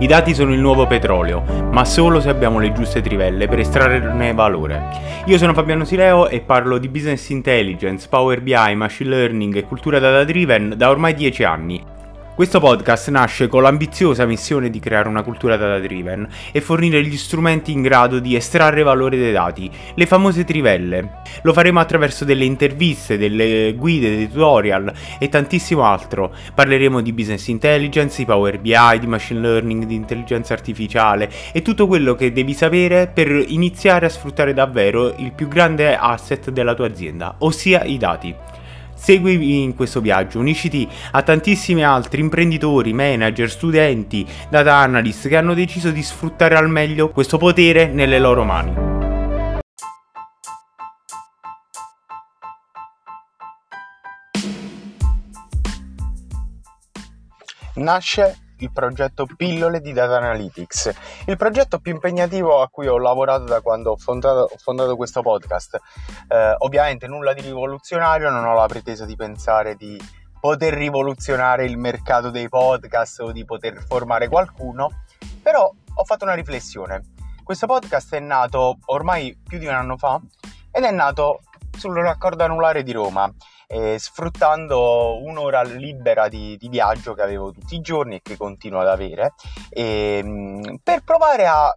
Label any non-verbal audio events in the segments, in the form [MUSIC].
I dati sono il nuovo petrolio, ma solo se abbiamo le giuste trivelle per estrarne valore. Io sono Fabiano Sileo e parlo di business intelligence, Power BI, machine learning e cultura data driven da ormai 10 anni questo podcast nasce con l'ambiziosa missione di creare una cultura data driven e fornire gli strumenti in grado di estrarre valore dai dati, le famose trivelle. Lo faremo attraverso delle interviste, delle guide, dei tutorial e tantissimo altro. Parleremo di business intelligence, di Power BI, di machine learning, di intelligenza artificiale e tutto quello che devi sapere per iniziare a sfruttare davvero il più grande asset della tua azienda, ossia i dati. Seguimi in questo viaggio, unisciti a tantissimi altri imprenditori, manager, studenti, data analyst che hanno deciso di sfruttare al meglio questo potere nelle loro mani. Nasce il progetto Pillole di Data Analytics, il progetto più impegnativo a cui ho lavorato da quando ho fondato, ho fondato questo podcast. Eh, ovviamente nulla di rivoluzionario, non ho la pretesa di pensare di poter rivoluzionare il mercato dei podcast o di poter formare qualcuno, però ho fatto una riflessione. Questo podcast è nato ormai più di un anno fa ed è nato sul raccordo anulare di Roma eh, sfruttando un'ora libera di, di, viaggio che avevo tutti i giorni e che continuo ad avere eh, per provare a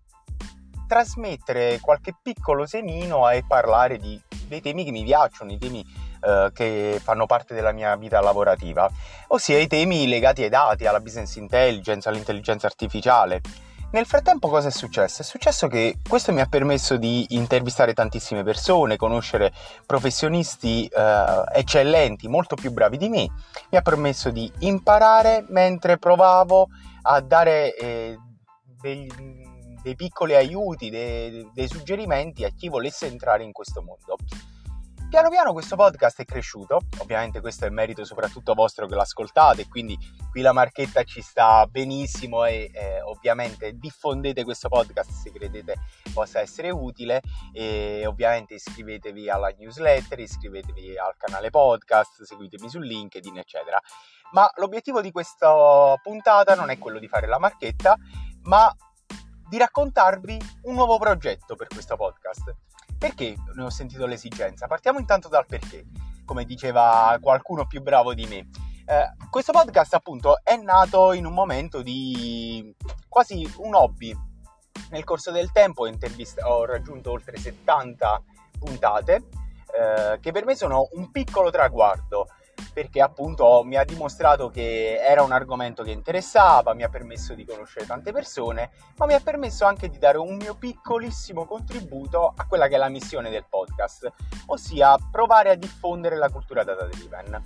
trasmettere qualche piccolo semino e parlare di, dei temi che mi piacciono, i temi eh, che fanno parte della mia vita lavorativa, ossia i temi legati ai dati, alla business intelligence, all'intelligenza artificiale. Nel frattempo cosa è successo? È successo che questo mi ha permesso di intervistare tantissime persone, conoscere professionisti eh, eccellenti, molto più bravi di me, mi ha permesso di imparare mentre provavo a dare eh, dei, dei, piccoli aiuti, dei, dei suggerimenti a chi volesse entrare in questo mondo. Piano piano questo podcast è cresciuto, ovviamente questo è merito soprattutto vostro che l'ascoltate, quindi qui la marchetta ci sta benissimo e eh, ovviamente diffondete questo podcast se credete possa essere utile e ovviamente iscrivetevi alla newsletter, iscrivetevi al canale podcast, seguitemi su LinkedIn eccetera. Ma l'obiettivo di questa puntata non è quello di fare la marchetta, ma di raccontarvi un nuovo progetto per questo podcast perché ne ho sentito l'esigenza? Partiamo intanto dal perché, come diceva qualcuno più bravo di me. Eh, questo podcast appunto è nato in un momento di quasi un hobby. Nel corso del tempo ho raggiunto oltre 70 puntate eh, che per me sono un piccolo traguardo perché appunto mi ha dimostrato che era un argomento che interessava, mi ha permesso di conoscere tante persone, ma mi ha permesso anche di dare un mio piccolissimo contributo a quella che è la missione del podcast, ossia provare a diffondere la cultura data driven.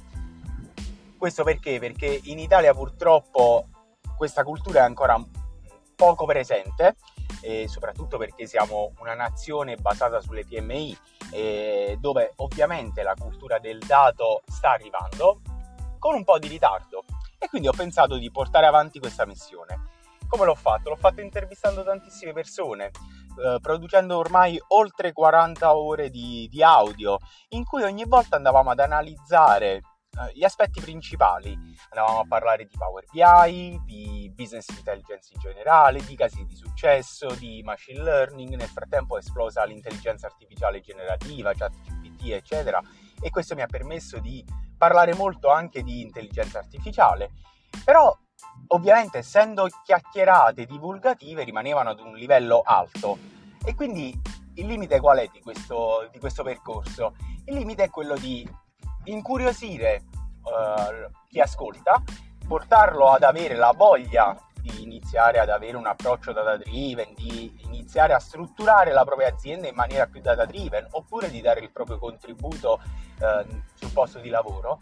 Questo perché? Perché in Italia purtroppo questa cultura è ancora poco presente e soprattutto perché siamo una nazione basata sulle PMI eh, dove ovviamente la cultura del dato sta arrivando con un po' di ritardo e quindi ho pensato di portare avanti questa missione. Come l'ho fatto? L'ho fatto intervistando tantissime persone, eh, producendo ormai oltre 40 ore di, di audio in cui ogni volta andavamo ad analizzare eh, gli aspetti principali. Andavamo a parlare di Power BI, di business intelligence in generale, di casi di successo, di machine learning. Nel frattempo è esplosa l'intelligenza artificiale generativa, ChatGPT, eccetera. E questo mi ha permesso di parlare molto anche di intelligenza artificiale. Però ovviamente essendo chiacchierate divulgative rimanevano ad un livello alto e quindi il limite qual è di questo, di questo percorso? Il limite è quello di incuriosire uh, chi ascolta, portarlo ad avere la voglia di iniziare ad avere un approccio data driven, di iniziare a strutturare la propria azienda in maniera più data driven, oppure di dare il proprio contributo uh, sul posto di lavoro,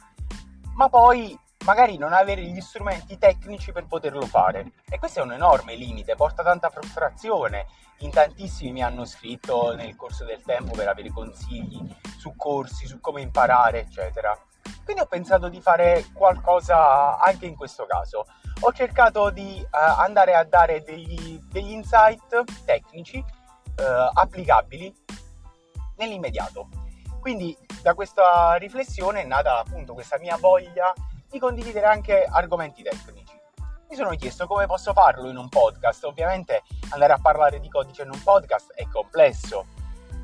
ma poi magari non avere gli strumenti tecnici per poterlo fare. E questo è un enorme limite, porta tanta frustrazione. In tantissimi mi hanno scritto nel corso del tempo per avere consigli su corsi, su come imparare, eccetera. Quindi ho pensato di fare qualcosa anche in questo caso. Ho cercato di uh, andare a dare degli, degli insight tecnici uh, applicabili nell'immediato. Quindi da questa riflessione è nata appunto questa mia voglia di condividere anche argomenti tecnici. mi sono chiesto come posso farlo in un podcast. Ovviamente andare a parlare di codice in un podcast è complesso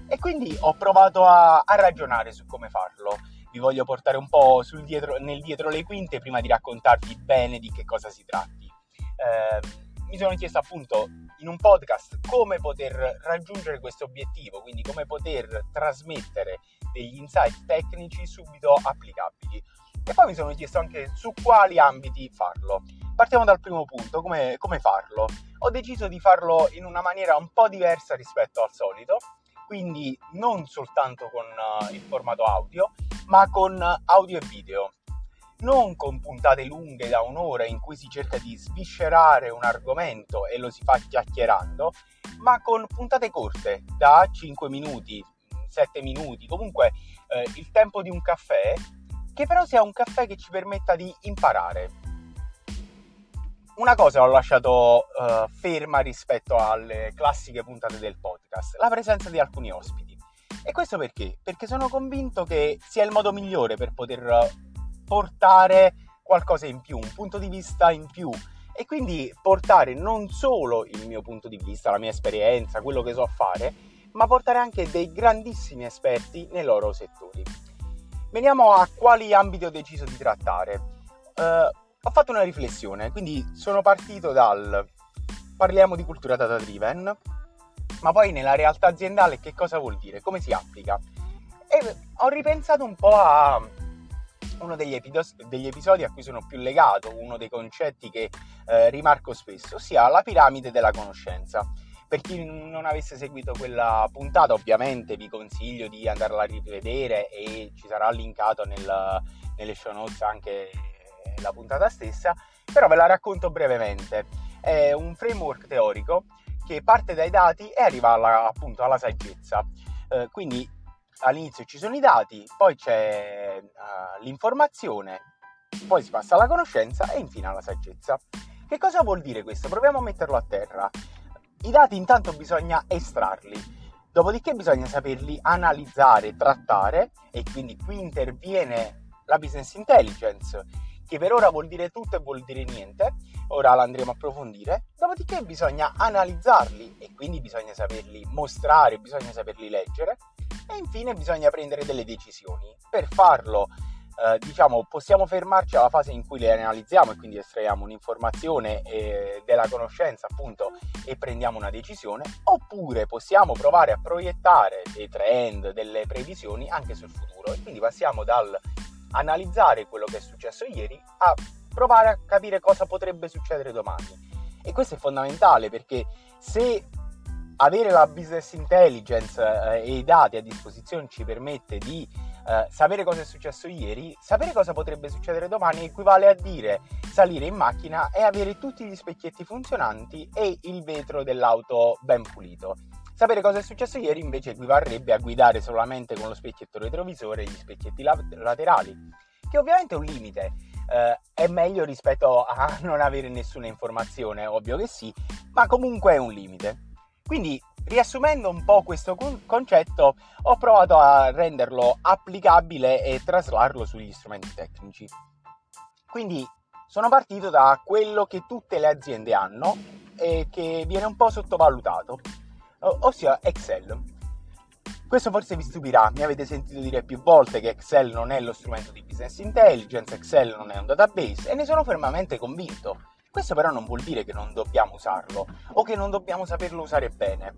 e quindi ho provato a, a ragionare su come farlo. Vi voglio portare un po' dietro, nel dietro le quinte prima di raccontarvi bene di che cosa si tratti. Eh, mi sono chiesto appunto in un podcast come poter raggiungere questo obiettivo, quindi come poter trasmettere degli insight tecnici subito applicabili. E poi mi sono chiesto anche su quali ambiti farlo. Partiamo dal primo punto, come, come farlo. Ho deciso di farlo in una maniera un po' diversa rispetto al solito, quindi non soltanto con uh, il formato audio, ma con audio e video non con puntate lunghe da un'ora in cui si cerca di sviscerare un argomento e lo si fa chiacchierando, ma con puntate corte da 5 minuti, 7 minuti, comunque eh, il tempo di un caffè, che però sia un caffè che ci permetta di imparare. Una cosa ho lasciato uh, ferma rispetto alle classiche puntate del podcast, la presenza di alcuni ospiti. E questo perché? Perché sono convinto che sia il modo migliore per poter portare qualcosa in più, un punto di vista in più e quindi portare non solo il mio punto di vista, la mia esperienza, quello che so fare, ma portare anche dei grandissimi esperti nei loro settori. Veniamo a quali ambiti ho deciso di trattare. Uh, ho fatto una riflessione, quindi sono partito dal parliamo di cultura data driven, ma poi nella realtà aziendale che cosa vuol dire, come si applica. E ho ripensato un po' a uno degli, epidos- degli, episodi a cui sono più legato, uno dei concetti che eh, rimarco spesso, ossia la piramide della conoscenza. Per chi non avesse seguito quella puntata, ovviamente vi consiglio di andarla a rivedere e ci sarà linkato nel, nelle show notes anche la puntata stessa, però ve la racconto brevemente. È un framework teorico che parte dai dati e arriva alla, appunto alla saggezza. Eh, quindi all'inizio ci sono i dati, poi c'è uh, l'informazione, poi si passa alla conoscenza e infine alla saggezza. Che cosa vuol dire questo? Proviamo a metterlo a terra. I dati intanto bisogna estrarli, dopodiché bisogna saperli analizzare, trattare e quindi qui interviene la business intelligence, che per ora vuol dire tutto e vuol dire niente, ora l'andremo a approfondire, dopodiché bisogna analizzarli e quindi bisogna saperli mostrare, bisogna saperli leggere e infine bisogna prendere delle decisioni. Per farlo, eh, diciamo, possiamo fermarci alla fase in cui le analizziamo e quindi estraiamo un'informazione eh, della conoscenza, appunto, e prendiamo una decisione, oppure possiamo provare a proiettare dei trend, delle previsioni anche sul futuro e quindi passiamo dal analizzare quello che è successo ieri a provare a capire cosa potrebbe succedere domani. E questo è fondamentale perché se avere la business intelligence eh, e i dati a disposizione ci permette di eh, sapere cosa è successo ieri, sapere cosa potrebbe succedere domani equivale a dire salire in macchina e avere tutti gli specchietti funzionanti e il vetro dell'auto ben pulito. Sapere cosa è successo ieri invece equivarrebbe a guidare solamente con lo specchietto retrovisore e gli specchietti laterali, che ovviamente è un limite. Eh, è meglio rispetto a [LAUGHS] non avere nessuna informazione, ovvio che sì, ma comunque è un limite. Quindi, riassumendo un po' questo concetto, ho provato a renderlo applicabile e traslarlo sugli strumenti tecnici. Quindi, sono partito da quello che tutte le aziende hanno e che viene un po' sottovalutato, ossia Excel. Questo forse vi stupirà, mi avete sentito dire più volte che Excel non è lo strumento di business intelligence, Excel non è un database e ne sono fermamente convinto. Questo però non vuol dire che non dobbiamo usarlo o che non dobbiamo saperlo usare bene.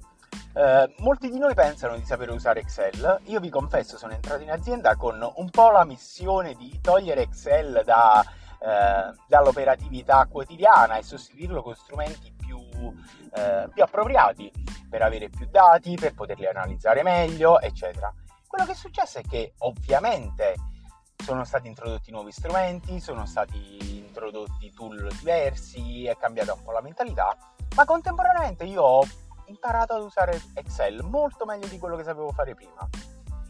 Eh, molti di noi pensano di sapere usare Excel. Io vi confesso, sono entrato in azienda con un po' la missione di togliere Excel da, eh, dall'operatività quotidiana e sostituirlo con strumenti più, eh, più appropriati per avere più dati, per poterli analizzare meglio, eccetera. Quello che è successo è che ovviamente sono stati introdotti nuovi strumenti, sono stati introdotti tool diversi, è cambiata un po' la mentalità, ma contemporaneamente io ho imparato ad usare Excel molto meglio di quello che sapevo fare prima.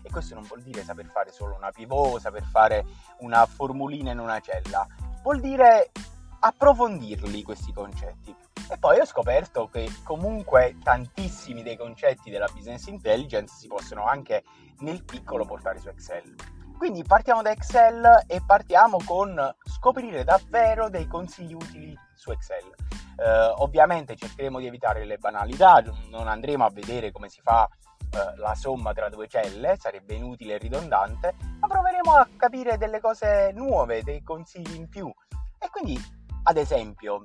E questo non vuol dire saper fare solo una pivot, saper fare una formulina in una cella, vuol dire approfondirli questi concetti. E poi ho scoperto che comunque tantissimi dei concetti della business intelligence si possono anche nel piccolo portare su Excel. Quindi partiamo da Excel e partiamo con scoprire davvero dei consigli utili su Excel. Eh, ovviamente cercheremo di evitare le banalità, non andremo a vedere come si fa eh, la somma tra due celle, sarebbe inutile e ridondante, ma proveremo a capire delle cose nuove, dei consigli in più. E quindi, ad esempio,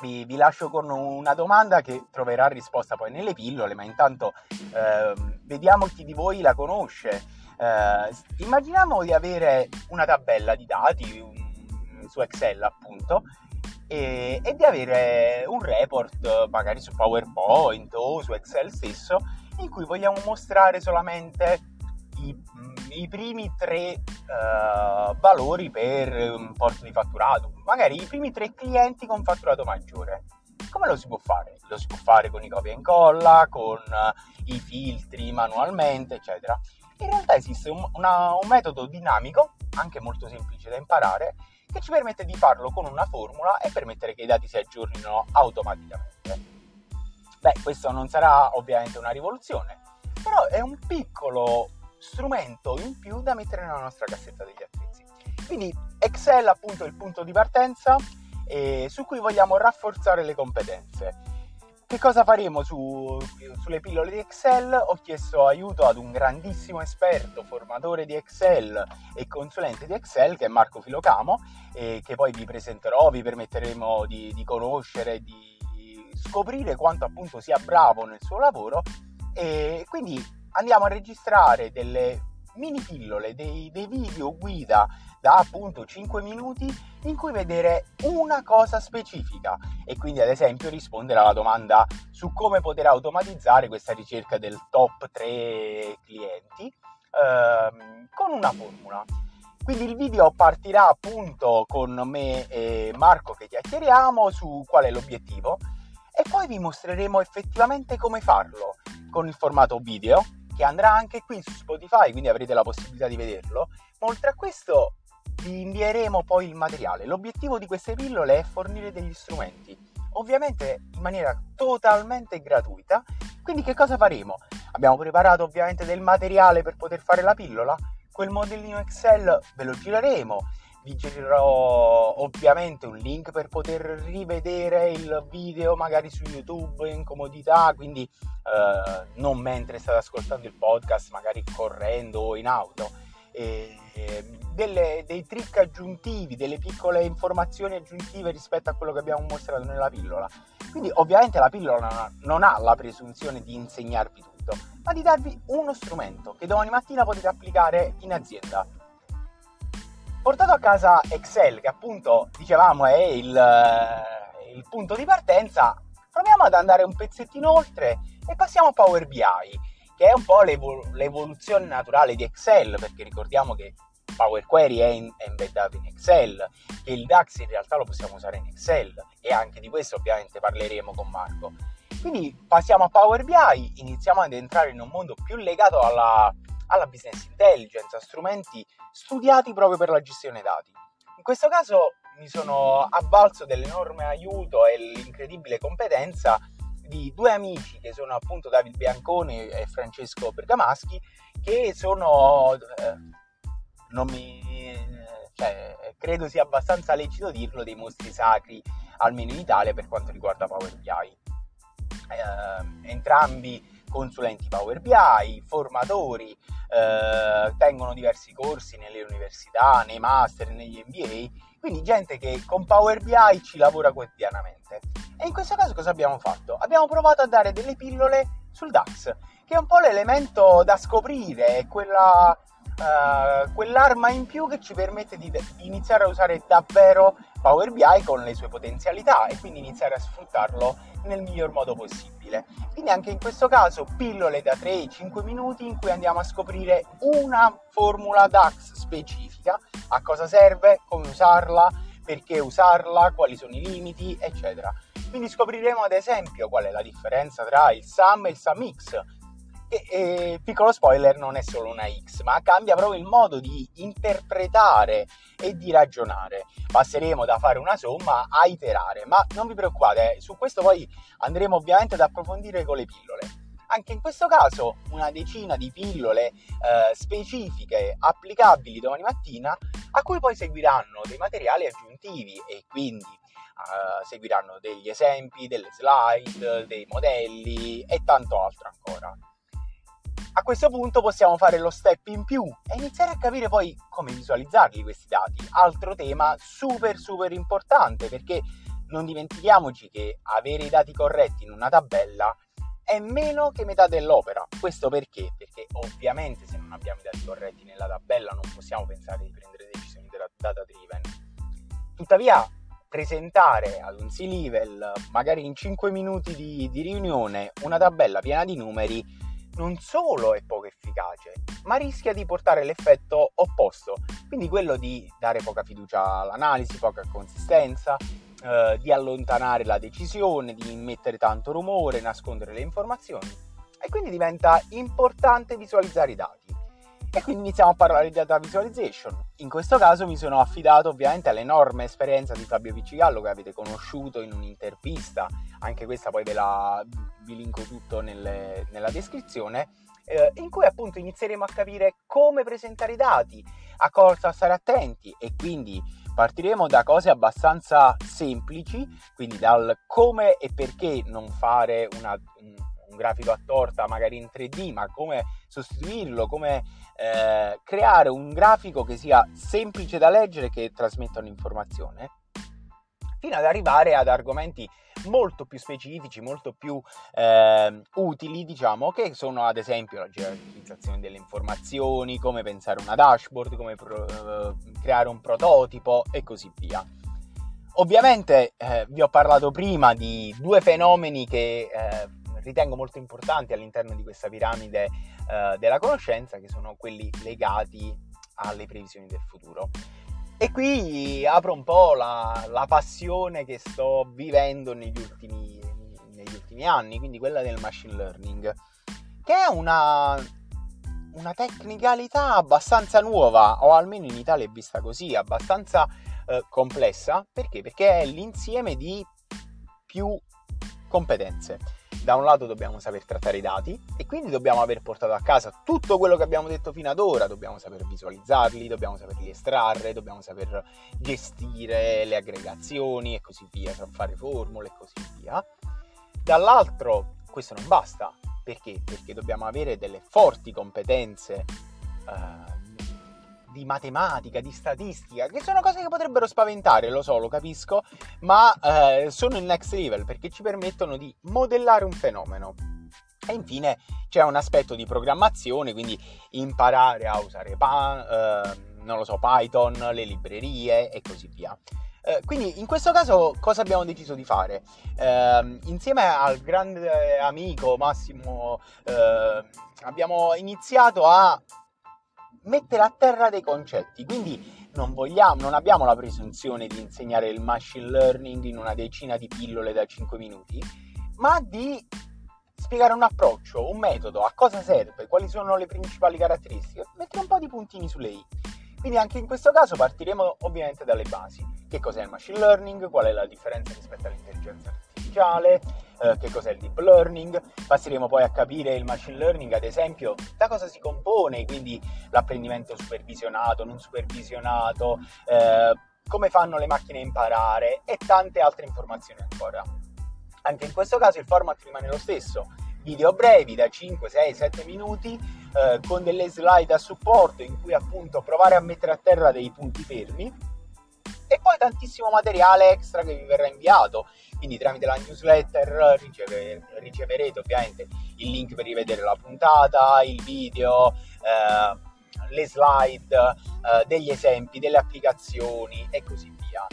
vi, vi, lascio con una domanda che troverà risposta poi nelle pillole, ma intanto eh, vediamo chi di voi la conosce. Eh, immaginiamo di avere una tabella di dati un, su Excel, appunto, e, e, di avere un report magari su PowerPoint o su Excel stesso in cui vogliamo mostrare solamente i, i primi tre uh, valori per un porto di fatturato, magari i primi tre clienti con fatturato maggiore. Come lo si può fare? Lo si può fare con i copia e incolla, con uh, i filtri manualmente, eccetera. In realtà esiste un, una, un metodo dinamico, anche molto semplice da imparare, che ci permette di farlo con una formula e permettere che i dati si aggiornino automaticamente. Beh, questo non sarà ovviamente una rivoluzione, però è un piccolo strumento in più da mettere nella nostra cassetta degli attrezzi. Quindi Excel appunto è il punto di partenza eh, su cui vogliamo rafforzare le competenze. Che cosa faremo su, sulle pillole di Excel? Ho chiesto aiuto ad un grandissimo esperto, formatore di Excel e consulente di Excel che è Marco Filocamo, eh, che poi vi presenterò, vi permetteremo di, di conoscere, di scoprire quanto appunto sia bravo nel suo lavoro e quindi andiamo a registrare delle mini pillole, dei, dei video guida da appunto 5 minuti in cui vedere una cosa specifica e quindi ad esempio rispondere alla domanda su come poter automatizzare questa ricerca del top 3 clienti ehm, con una formula. Quindi il video partirà appunto con me e Marco che chiacchieriamo su qual è l'obiettivo e poi vi mostreremo effettivamente come farlo con il formato video che andrà anche qui su Spotify, quindi avrete la possibilità di vederlo. Ma oltre a questo vi invieremo poi il materiale. L'obiettivo di queste pillole è fornire degli strumenti, ovviamente in maniera totalmente gratuita. Quindi che cosa faremo? Abbiamo preparato ovviamente del materiale per poter fare la pillola, quel modellino Excel ve lo gireremo, vi girerò ovviamente un link per poter rivedere il video magari su YouTube in comodità, quindi eh, non mentre state ascoltando il podcast, magari correndo o in auto. E, delle, dei trick aggiuntivi, delle piccole informazioni aggiuntive rispetto a quello che abbiamo mostrato nella pillola. Quindi ovviamente la pillola non ha la presunzione di insegnarvi tutto, ma di darvi uno strumento che domani mattina potete applicare in azienda Portato a casa Excel, che appunto dicevamo è il, eh, il punto di partenza, proviamo ad andare un pezzettino oltre e passiamo a Power BI, che è un po' l'evol- l'evoluzione naturale di Excel, perché ricordiamo che Power Query è, in, è embeddato in Excel, che il DAX in realtà lo possiamo usare in Excel e anche di questo ovviamente parleremo con Marco. Quindi passiamo a Power BI, iniziamo ad entrare in un mondo più legato alla, alla business intelligence, a strumenti studiati proprio per la gestione dati. In questo caso mi sono avvalso dell'enorme aiuto e l'incredibile competenza di due amici che sono appunto David Bianconi e Francesco Bergamaschi che sono eh, non mi cioè, credo sia abbastanza lecito dirlo dei mostri sacri almeno in Italia per quanto riguarda Power BI eh, entrambi consulenti Power BI, formatori, eh, tengono diversi corsi nelle università, nei master, negli MBA, quindi gente che con Power BI ci lavora quotidianamente. E in questo caso cosa abbiamo fatto? Abbiamo provato a dare delle pillole sul DAX, che è un po' l'elemento da scoprire, quella, uh, quell'arma in più che ci permette di, iniziare a usare davvero Power BI con le sue potenzialità e quindi iniziare a sfruttarlo nel miglior modo possibile. Quindi anche in questo caso pillole da 3-5 minuti in cui andiamo a scoprire una formula DAX specifica, a cosa serve, come usarla, perché usarla, quali sono i limiti, eccetera. Quindi scopriremo ad esempio qual è la differenza tra il SUM e il SUMX, e, e, piccolo spoiler, non è solo una X, ma cambia proprio il modo di interpretare e di ragionare. Passeremo da fare una somma a iterare, ma non vi preoccupate, su questo poi andremo ovviamente ad approfondire con le pillole. Anche in questo caso una decina di pillole eh, specifiche applicabili domani mattina a cui poi seguiranno dei materiali aggiuntivi e quindi uh, seguiranno degli esempi, delle slide, dei modelli e tanto altro ancora. A questo punto possiamo fare lo step in più e iniziare a capire poi come visualizzarli questi dati. Altro tema super super importante perché non dimentichiamoci che avere i dati corretti in una tabella è meno che metà dell'opera. Questo perché? Perché ovviamente se non abbiamo i dati corretti nella tabella non possiamo pensare di prendere decisioni data driven. Tuttavia, presentare ad un C-level, magari in 5 minuti di, di riunione, una tabella piena di numeri, non solo è poco efficace, ma rischia di portare l'effetto opposto, quindi quello di dare poca fiducia all'analisi, poca consistenza, eh, di allontanare la decisione, di mettere tanto rumore, nascondere le informazioni e quindi diventa importante visualizzare i dati. E quindi iniziamo a parlare di data visualization. In questo caso mi sono affidato ovviamente all'enorme esperienza di Fabio Piccigallo che avete conosciuto in un'intervista, anche questa poi ve la vi linko tutto nelle, nella descrizione, eh, in cui appunto inizieremo a capire come presentare i dati, a cosa stare attenti e quindi Partiremo da cose abbastanza semplici, quindi dal come e perché non fare una, un, grafico a torta magari in 3D, ma come sostituirlo, come eh, creare un grafico che sia semplice da leggere e che trasmetta un'informazione, fino ad arrivare ad argomenti molto più specifici, molto più eh, utili, diciamo, che sono ad esempio la gerarchizzazione delle informazioni, come pensare una dashboard, come pro, eh, creare un prototipo e così via. Ovviamente eh, vi ho parlato prima di due fenomeni che eh, ritengo molto importanti all'interno di questa piramide eh, della conoscenza, che sono quelli legati alle previsioni del futuro. E qui apro un po' la, la passione che sto vivendo negli ultimi, negli ultimi, anni, quindi quella del machine learning, che è una, una tecnicalità abbastanza nuova, o almeno in Italia è vista così, abbastanza eh, complessa. Perché? Perché è l'insieme di più competenze da un lato dobbiamo saper trattare i dati e quindi dobbiamo aver portato a casa tutto quello che abbiamo detto fino ad ora, dobbiamo saper visualizzarli, dobbiamo saperli estrarre, dobbiamo saper gestire le aggregazioni e così via, fare formule e così via. Dall'altro questo non basta, perché? Perché dobbiamo avere delle forti competenze uh, di matematica, di statistica, che sono cose che potrebbero spaventare, lo so, lo capisco, ma eh, sono il next level perché ci permettono di modellare un fenomeno. E infine c'è un aspetto di programmazione, quindi imparare a usare pa- eh, so, Python, le librerie e così via. Eh, quindi in questo caso cosa abbiamo deciso di fare? Eh, insieme al grande amico Massimo eh, abbiamo iniziato a mettere a terra dei concetti. Quindi non vogliamo, non abbiamo la presunzione di insegnare il machine learning in una decina di pillole da 5 minuti, ma di spiegare un approccio, un metodo, a cosa serve, quali sono le principali caratteristiche, mettere un po' di puntini sulle i. Quindi anche in questo caso partiremo ovviamente dalle basi. Che cos'è il machine learning, qual è la differenza rispetto all'intelligenza artificiale, eh, che cos'è il deep learning, passeremo poi a capire il machine learning, ad esempio, da cosa si compone, quindi l'apprendimento supervisionato, non supervisionato, eh, come fanno le macchine a imparare e tante altre informazioni ancora. Anche in questo caso il format rimane lo stesso, video brevi da 5, 6, 7 minuti eh, con delle slide a supporto in cui appunto provare a mettere a terra dei punti fermi e poi tantissimo materiale extra che vi verrà inviato quindi tramite la newsletter riceve, riceverete ovviamente il link per rivedere la puntata, il video, eh, le slide, eh, degli esempi, delle applicazioni e così via.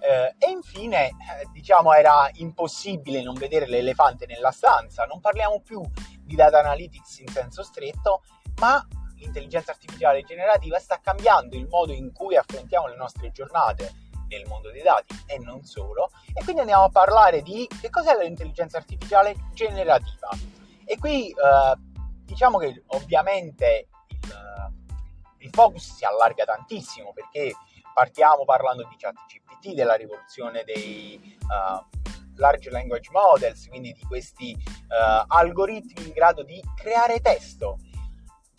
Eh, e infine, eh, diciamo, era impossibile non vedere l'elefante nella stanza. Non parliamo più di data analytics in senso stretto, ma l'intelligenza artificiale generativa sta cambiando il modo in cui affrontiamo le nostre giornate nel mondo dei dati e non solo. E quindi andiamo a parlare di che cos'è l'intelligenza artificiale generativa. E qui eh, diciamo che ovviamente il, il, focus si allarga tantissimo perché partiamo parlando di chat GPT, della rivoluzione dei uh, large language models, quindi di questi uh, algoritmi in grado di creare testo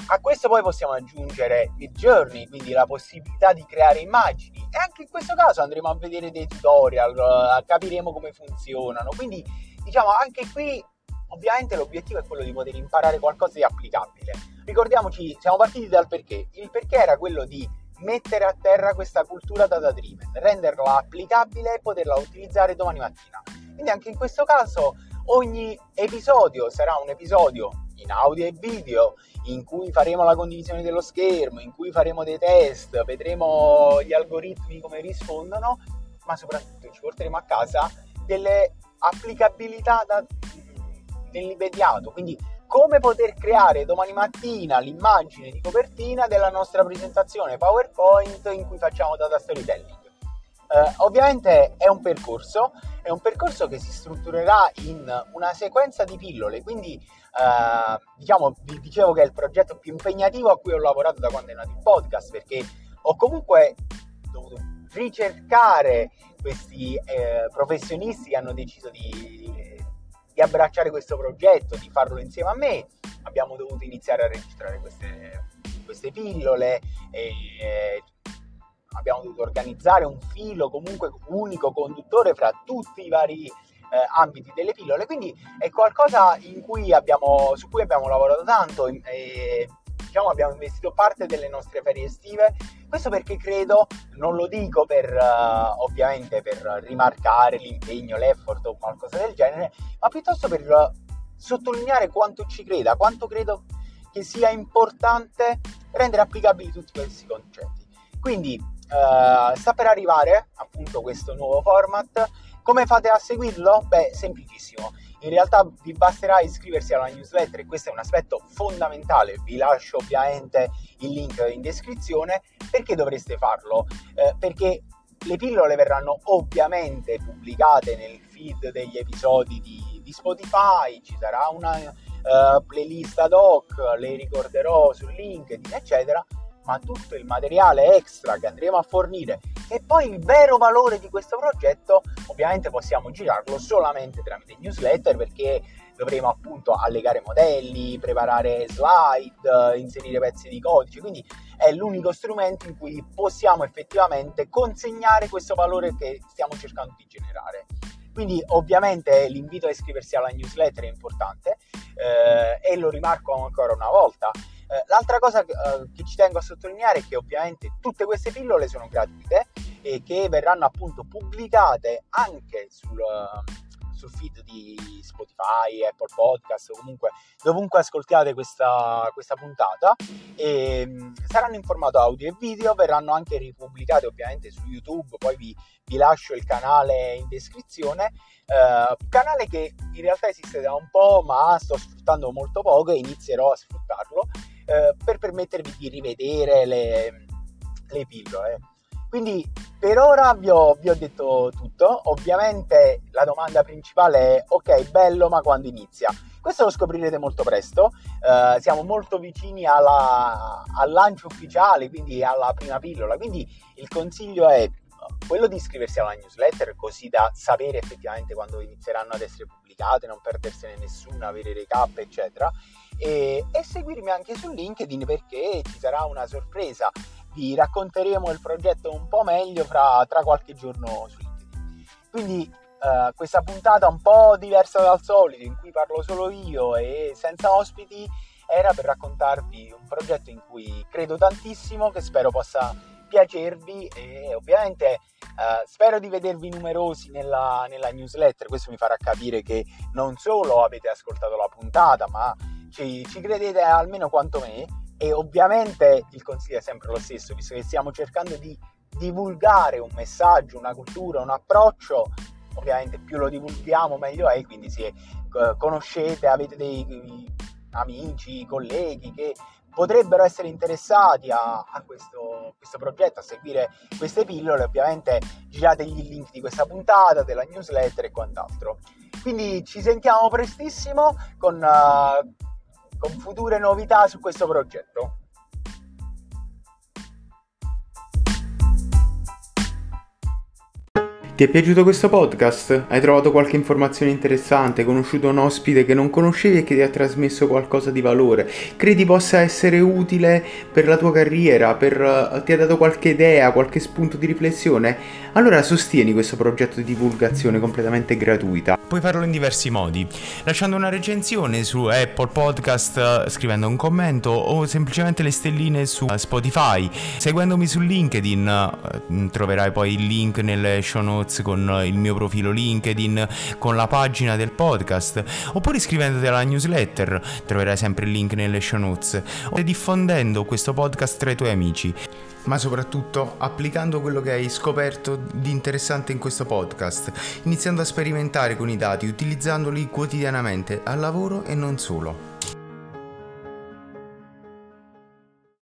a questo poi possiamo aggiungere il journey, quindi la possibilità di creare immagini e anche in questo caso andremo a vedere dei tutorial, uh, capiremo come funzionano. Quindi diciamo anche qui ovviamente l'obiettivo è quello di poter imparare qualcosa di applicabile. Ricordiamoci, siamo partiti dal perché. Il perché era quello di mettere a terra questa cultura data driven, renderla applicabile e poterla utilizzare domani mattina. Quindi anche in questo caso ogni episodio sarà un episodio in audio e video in cui faremo la condivisione dello schermo, in cui faremo dei test, vedremo gli algoritmi come rispondono, ma soprattutto ci porteremo a casa delle applicabilità da, nell'immediato. Quindi come poter creare domani mattina l'immagine di copertina della nostra presentazione PowerPoint in cui facciamo data storytelling. Eh, ovviamente è un percorso, è un percorso che si strutturerà in una sequenza di pillole, quindi eh, diciamo, vi dicevo che è il progetto più impegnativo a cui ho lavorato da quando è nato il podcast, perché ho comunque dovuto ricercare questi eh, professionisti che hanno deciso di di abbracciare questo progetto, di farlo insieme a me. Abbiamo dovuto iniziare a registrare queste, queste pillole e, e abbiamo dovuto organizzare un filo comunque unico conduttore fra tutti i vari eh, ambiti delle pillole. Quindi è qualcosa cui abbiamo, su cui abbiamo lavorato tanto e diciamo abbiamo investito parte delle nostre ferie estive questo perché credo, non lo dico per uh, ovviamente per rimarcare l'impegno, l'effort o qualcosa del genere, ma piuttosto per uh, sottolineare quanto ci creda, quanto credo che sia importante rendere applicabili tutti questi concetti. Quindi uh, sta per arrivare appunto questo nuovo format. Come fate a seguirlo? Beh, semplicissimo in realtà vi basterà iscriversi alla newsletter e questo è un aspetto fondamentale. Vi lascio ovviamente il link in descrizione. Perché dovreste farlo? Eh, perché le pillole verranno ovviamente pubblicate nel feed degli episodi di, di Spotify, ci sarà una uh, playlist ad hoc, le ricorderò su LinkedIn, eccetera ma tutto il materiale extra che andremo a fornire e poi il vero valore di questo progetto ovviamente possiamo girarlo solamente tramite newsletter perché dovremo appunto allegare modelli, preparare slide, inserire pezzi di codice, quindi è l'unico strumento in cui possiamo effettivamente consegnare questo valore che stiamo cercando di generare. Quindi ovviamente l'invito a iscriversi alla newsletter è importante eh, e lo rimarco ancora una volta, eh, l'altra cosa che, eh, che ci tengo a sottolineare è che ovviamente tutte queste pillole sono gratuite e che verranno appunto pubblicate anche sul, sul feed di Spotify, Apple Podcast comunque dovunque ascoltiate questa, questa puntata. E mh, saranno in formato audio e video, verranno anche ripubblicate ovviamente su YouTube, poi vi, vi lascio il canale in descrizione, eh, canale che in realtà esiste da un po' ma sto sfruttando molto poco e inizierò a sfruttarlo eh, per permettervi di rivedere le, le pillole. Quindi per ora vi ho, vi ho, detto tutto, ovviamente la domanda principale è ok bello ma quando inizia? Questo lo scoprirete molto presto, eh, siamo molto vicini alla, al lancio ufficiale, quindi alla prima pillola, quindi il consiglio è quello di iscriversi alla newsletter così da sapere effettivamente quando inizieranno ad essere pubblicate, non perdersene nessuna, avere recap eccetera e, e seguirmi anche su LinkedIn perché ci sarà una sorpresa, vi racconteremo il progetto un po' meglio fra, tra qualche giorno su LinkedIn. Quindi Uh, questa puntata un po' diversa dal solito, in cui parlo solo io e senza ospiti, era per raccontarvi un progetto in cui credo tantissimo, che spero possa piacervi e ovviamente uh, spero di vedervi numerosi nella, nella, newsletter. Questo mi farà capire che non solo avete ascoltato la puntata, ma ci, ci credete almeno quanto me e ovviamente il consiglio è sempre lo stesso, visto che stiamo cercando di divulgare un messaggio, una cultura, un approccio, ovviamente più lo divulghiamo meglio è, quindi se conoscete, avete dei amici, colleghi che potrebbero essere interessati a, a questo, questo, progetto, a seguire queste pillole, ovviamente girategli il link di questa puntata, della newsletter e quant'altro. Quindi ci sentiamo prestissimo con... Uh, con future novità su questo progetto. Ti è piaciuto questo podcast? Hai trovato qualche informazione interessante? Conosciuto un ospite che non conoscevi e che ti ha trasmesso qualcosa di valore? Credi possa essere utile per la tua carriera? Per, uh, ti ha dato qualche idea, qualche spunto di riflessione? Allora sostieni questo progetto di divulgazione completamente gratuita. Puoi farlo in diversi modi, lasciando una recensione su Apple Podcast, scrivendo un commento o semplicemente le stelline su Spotify. Seguendomi su LinkedIn troverai poi il link nelle show notes notes con il mio profilo LinkedIn, con la pagina del podcast, oppure iscrivendoti alla newsletter, troverai sempre il link nelle show notes, o diffondendo questo podcast tra i tuoi amici ma soprattutto applicando quello che hai scoperto di interessante in questo podcast, iniziando a sperimentare con i dati, utilizzandoli quotidianamente al lavoro e non solo.